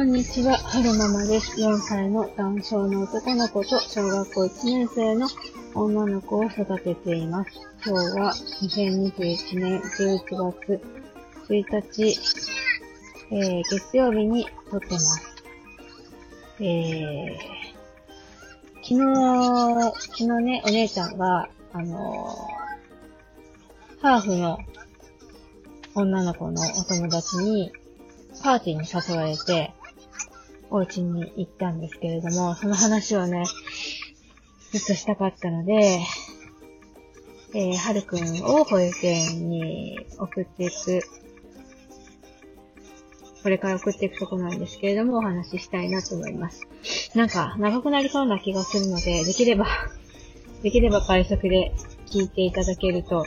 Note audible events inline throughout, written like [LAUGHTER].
こんにちは、はるままです。4歳の男性の男の子と小学校1年生の女の子を育てています。今日は2021年11月1日、えー、月曜日に撮ってます。えー、昨日、昨日ね、お姉ちゃんが、あのー、ハーフの女の子のお友達に、パーティーに誘われて、お家に行ったんですけれども、その話をね、ずっとしたかったので、えー、はるくんを保育園に送っていく、これから送っていくとこなんですけれども、お話ししたいなと思います。なんか、長くなりそうな気がするので、できれば、[LAUGHS] できれば倍速で聞いていただけると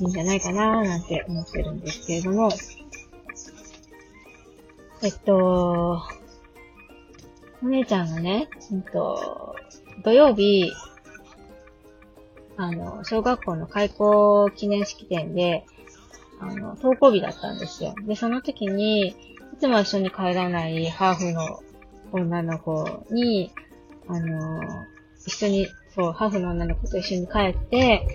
いいんじゃないかなーなんて思ってるんですけれども、えっと、お姉ちゃんがね、うんと、土曜日、あの、小学校の開校記念式典で、あの、登校日だったんですよ。で、その時に、いつも一緒に帰らないハーフの女の子に、あの、一緒に、そう、ハーフの女の子と一緒に帰って、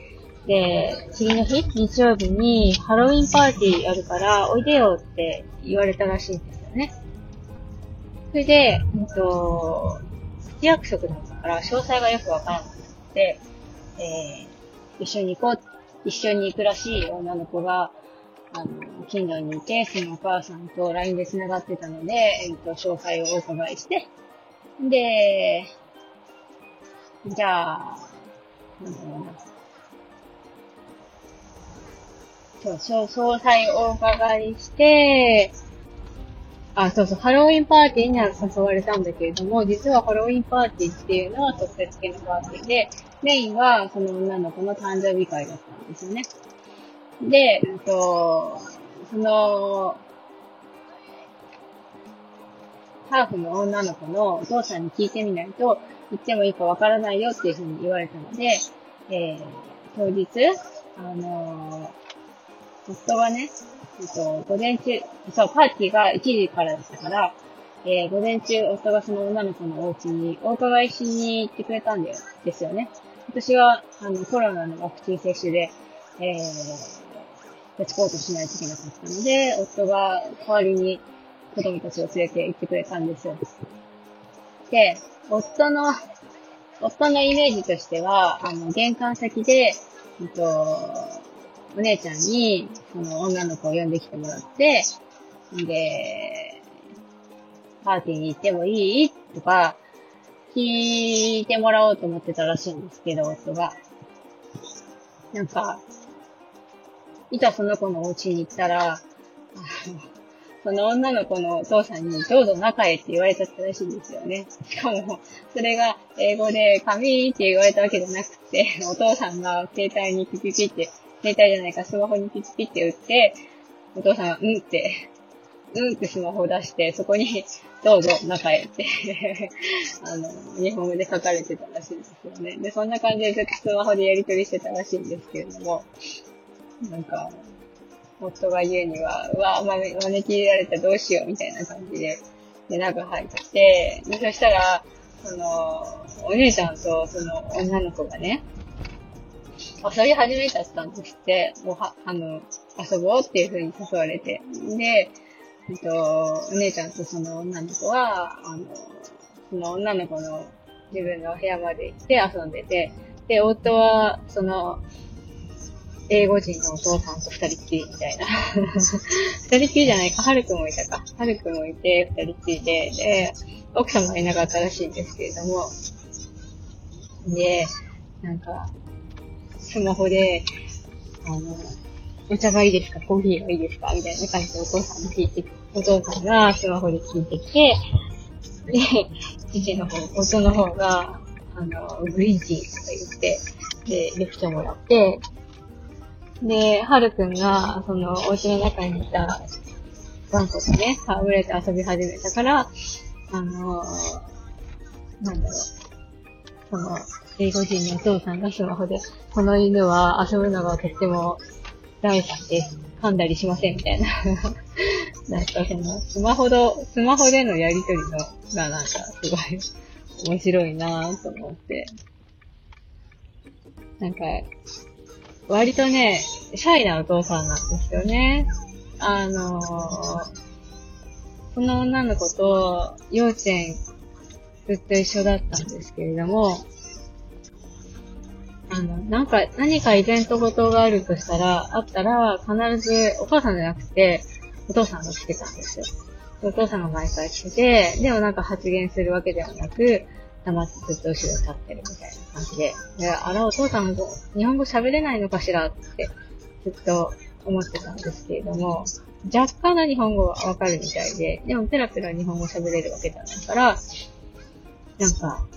で、次の日、日曜日にハロウィンパーティーやるから、おいでよって言われたらしいんですよね。それで、うんと、市約束だったから、詳細がよくわからなくて、えー、一緒に行こう、一緒に行くらしい女の子が、あの、近所にいて、そのお母さんと LINE で繋がってたので、えっと、詳細をお伺いして、で、じゃあ、なんだろうな。そう、詳細をお伺いして、あ、そうそう、ハロウィンパーティーには誘われたんだけれども、実はハロウィンパーティーっていうのは特別系のパーティーで、メインはその女の子の誕生日会だったんですよね。で、えっと、その、ハーフの女の子のお父さんに聞いてみないと、行ってもいいかわからないよっていうふうに言われたので、えー、当日、あのー、夫がね、えっと、午前中、そう、パーティーが1時からだったから、えー、午前中、夫がその女の子のお家にお伺いしに行ってくれたんだよ、ですよね。私は、あの、コロナのワクチン接種で、えー、立ちこうとしないといけなかったので、夫が代わりに子供たちを連れて行ってくれたんですよ。で、夫の、夫のイメージとしては、あの、玄関先で、えっと、お姉ちゃんに、その女の子を呼んできてもらって、んで、パーティーに行ってもいい？とか、聞いてもらおうと思ってたらしいんですけど、夫が。なんか、いざその子のお家に行ったら、その女の子のお父さんにどうぞ中へって言われちゃったらしいんですよね。しかも、それが英語で紙って言われたわけじゃなくて、お父さんが携帯にピピピって携帯じゃないか、スマホにピピピって打って、お父さんが、うんって、うんってスマホを出して、そこに、どうぞ、中へって [LAUGHS] あの、日本語で書かれてたらしいんですよね。で、そんな感じでずっとスマホでやり取りしてたらしいんですけれども、なんか、夫が言うには、うわ、まね、招き入れられたらどうしよう、みたいな感じで、で、中入って、で、そしたら、その、お姉ちゃんとその女の子がね、遊び始めちゃったんですって、もうは、あの、遊ぼうっていう風に誘われて。で、えっと、お姉ちゃんとその女の子は、あの、その女の子の自分の部屋まで行って遊んでて、で、夫は、その、英語人のお父さんと二人っきりみたいな。[LAUGHS] 二人っきりじゃないか、はるくんもいたか。はるくんもいて、二人っきりで、で、奥様がいなかったらしいんですけれども、で、なんか、スマホで、あの、お茶がいいですか？コーヒーがいいですか？みたいな感じでお父さんに聞いて、お父さんがスマホで聞いてきて、で、父の方、夫の方が、あの、グリーンティーとか言って、で、レクチャーもらって、で、はるくんが、その、お家の中にいた、ワンコとね、戯れて遊び始めたから、あの、なんだろう、その、英語人のお父さんがスマホで、この犬は遊ぶのがとってもダメさんで。噛んだりしませんみたいな [LAUGHS] なんかその、スマホの、スマホでのやりとりの、がなんかすごい面白いなぁと思って。なんか、割とね、シャイなお父さんなんですよね。あのー、その女の子と幼稚園ずっと一緒だったんですけれども、あの、なんか、何かイベントごとがあるとしたら、あったら、必ずお母さんじゃなくて、お父さんが来てたんですよ。お父さんが毎回来てて、でもなんか発言するわけではなく、黙ってずっと後ろ立ってるみたいな感じで。で、あら、お父さんも日本語喋れないのかしらってずっと思ってたんですけれども、若干の日本語はわかるみたいで、でもペラペラ日本語喋れるわけじゃないから、なんか、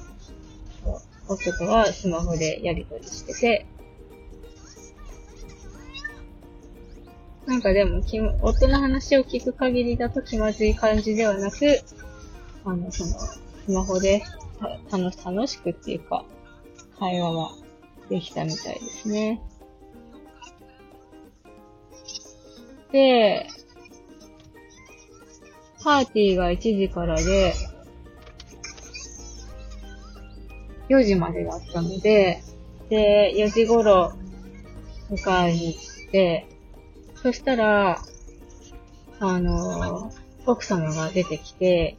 夫とはスマホでやりとりしてて、なんかでも、夫の話を聞く限りだと気まずい感じではなく、あの、その、スマホで楽楽しくっていうか、会話はできたみたいですね。で、パーティーが1時からで、4時までだったので、で、4時頃、迎えに行って、そしたら、あの、奥様が出てきて、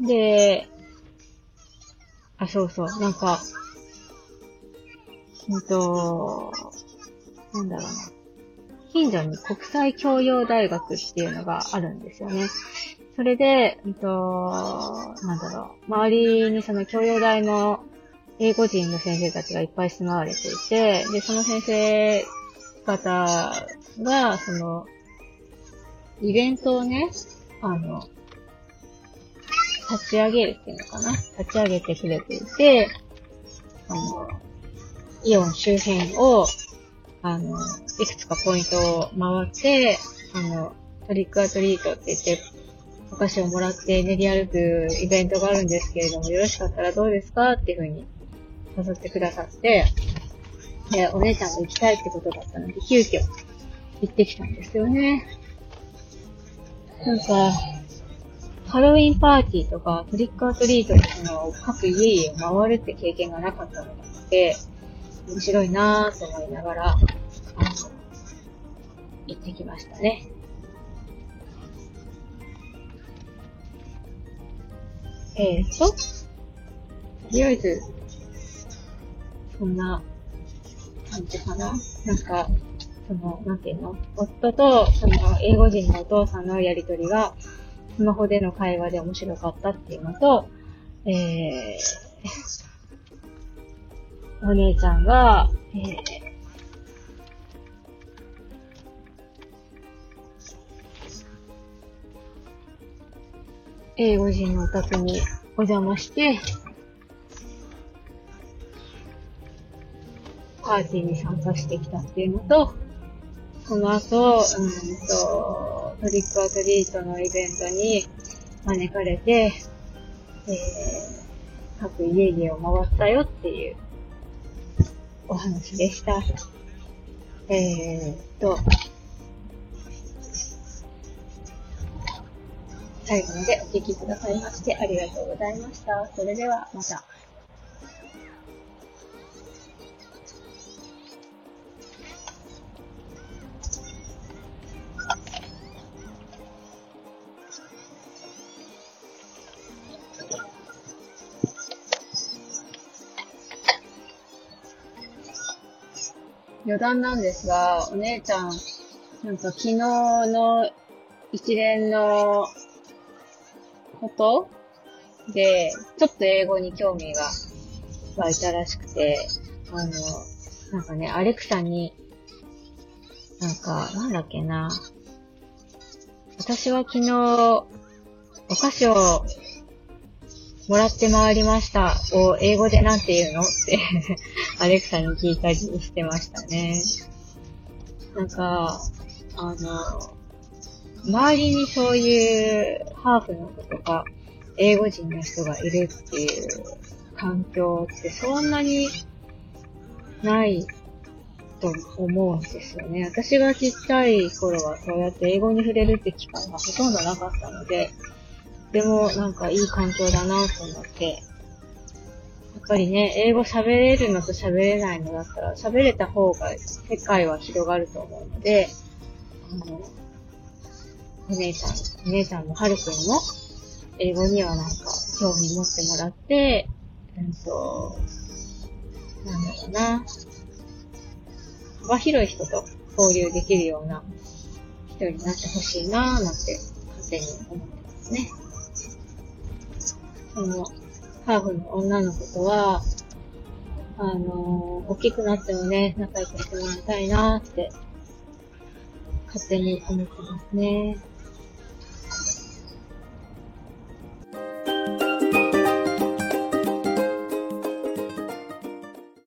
で、あ、そうそう、なんか、うんと、なんだろうな。近所に国際教養大学っていうのがあるんですよね。それで、えっと、なんだろう、周りにその教養大の英語人の先生たちがいっぱい住まわれていて、で、その先生方が、その、イベントをね、あの、立ち上げるっていうのかな。立ち上げてくれていて、あの、イオン周辺を、あの、いくつかポイントを回って、あの、トリックアトリートって言って、お菓子をもらって練り歩くイベントがあるんですけれども、よろしかったらどうですかっていうふうに誘ってくださって、で、お姉ちゃんが行きたいってことだったので、急遽行ってきたんですよね。なんか、ハロウィンパーティーとかトリックアトリートっていうの各家々を回るって経験がなかったので、面白いなぁと思いながら、行ってきましたね。えーと、とりあえず、そんな感じかな。なんか、その、なんていうの夫と、その、英語人のお父さんのやりとりが、スマホでの会話で面白かったっていうのと、えー、お姉ちゃんが、えー、英語人のお宅にお邪魔して、パーティーに参加してきたっていうのと、その後、うんと、トリックアトリートのイベントに招かれて、えー、各家々を回ったよっていうお話でした。えー、っと、最後までお聞きくださいましてありがとうございました。それではまた。余談なんですが、お姉ちゃん、なんか昨日の一連のこと？で、ちょっと英語に興味が湧いたらしくて、あの、なんかね、アレクサに、なんか、なんだっけな。私は昨日、お菓子をもらって回りましたを英語でなんて言うの？って [LAUGHS] アレクサに聞いたりしてましたね。なんか、あの、周りにそういうハーフの子とか、英語人の人がいるっていう環境ってそんなにないと思うんですよね。私がちっちゃい頃はそうやって英語に触れるって機会がほとんどなかったので、でもなんかいい環境だなと思って、やっぱりね、英語喋れるのと喋れないのだったら、喋れた方が世界は広がると思うので、あの、お姉ちゃん、お姉ちゃんのはるくんも、英語にはなんか興味持ってもらって、うんと、なんだろうな、幅広い人と交流できるような人になってほしいなぁなんて勝手に思ってますね。その、ハーフの女の子とは、あのー、大きくなってもね、仲良くしてもらいたいなーって、勝手に思ってますね。